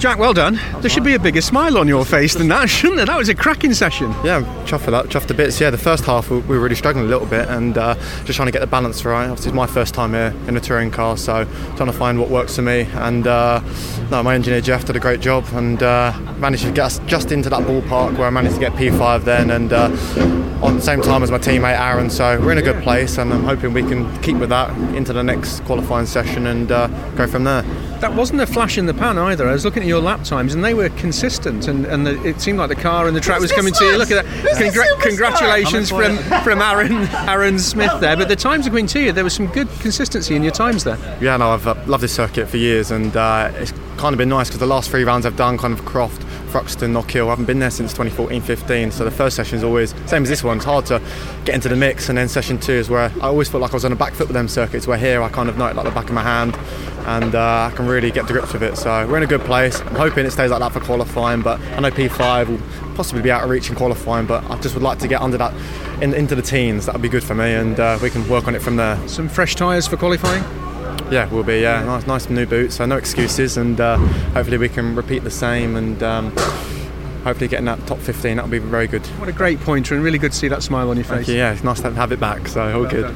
Jack, well done. There should be a bigger smile on your face than that, shouldn't there? That was a cracking session. Yeah, chuffed for that, chuffed to bits. Yeah, the first half we we were really struggling a little bit and uh, just trying to get the balance right. Obviously, it's my first time here in a touring car, so trying to find what works for me. And uh, no, my engineer Jeff did a great job and uh, managed to get us just into that ballpark where I managed to get P5 then and uh, on the same time as my teammate Aaron. So we're in a good place and I'm hoping we can keep with that into the next qualifying session and uh, go from there. That wasn't a flash in the pan either. I was looking at your lap times and they were consistent, and, and the, it seemed like the car and the track was coming to you. Look at that! Congra- congratulations from from Aaron Aaron Smith there. But the times are coming to you. There was some good consistency in your times there. Yeah, no, I've uh, loved this circuit for years, and uh, it's kind of been nice because the last three rounds I've done kind of Croft, Thruxton, Knockhill. I haven't been there since 2014-15, so the first session is always same as this one. It's hard to get into the mix, and then session two is where I always felt like I was on a back foot with them circuits. Where here I kind of know it like the back of my hand, and uh, I can really get grips with it. So we're in a good place. I'm hoping it stays like that for qualifying, but I know P5 will possibly be out of reach in qualifying, but I just would like to get under that in, into the teens. That would be good for me, and uh, we can work on it from there. Some fresh tyres for qualifying. Yeah, we'll be. Yeah, nice, nice new boots. So no excuses, and uh, hopefully we can repeat the same and. Um, hopefully getting that top 15 that'll be very good what a great pointer and really good to see that smile on your face you, yeah it's nice to have it back so all well good done.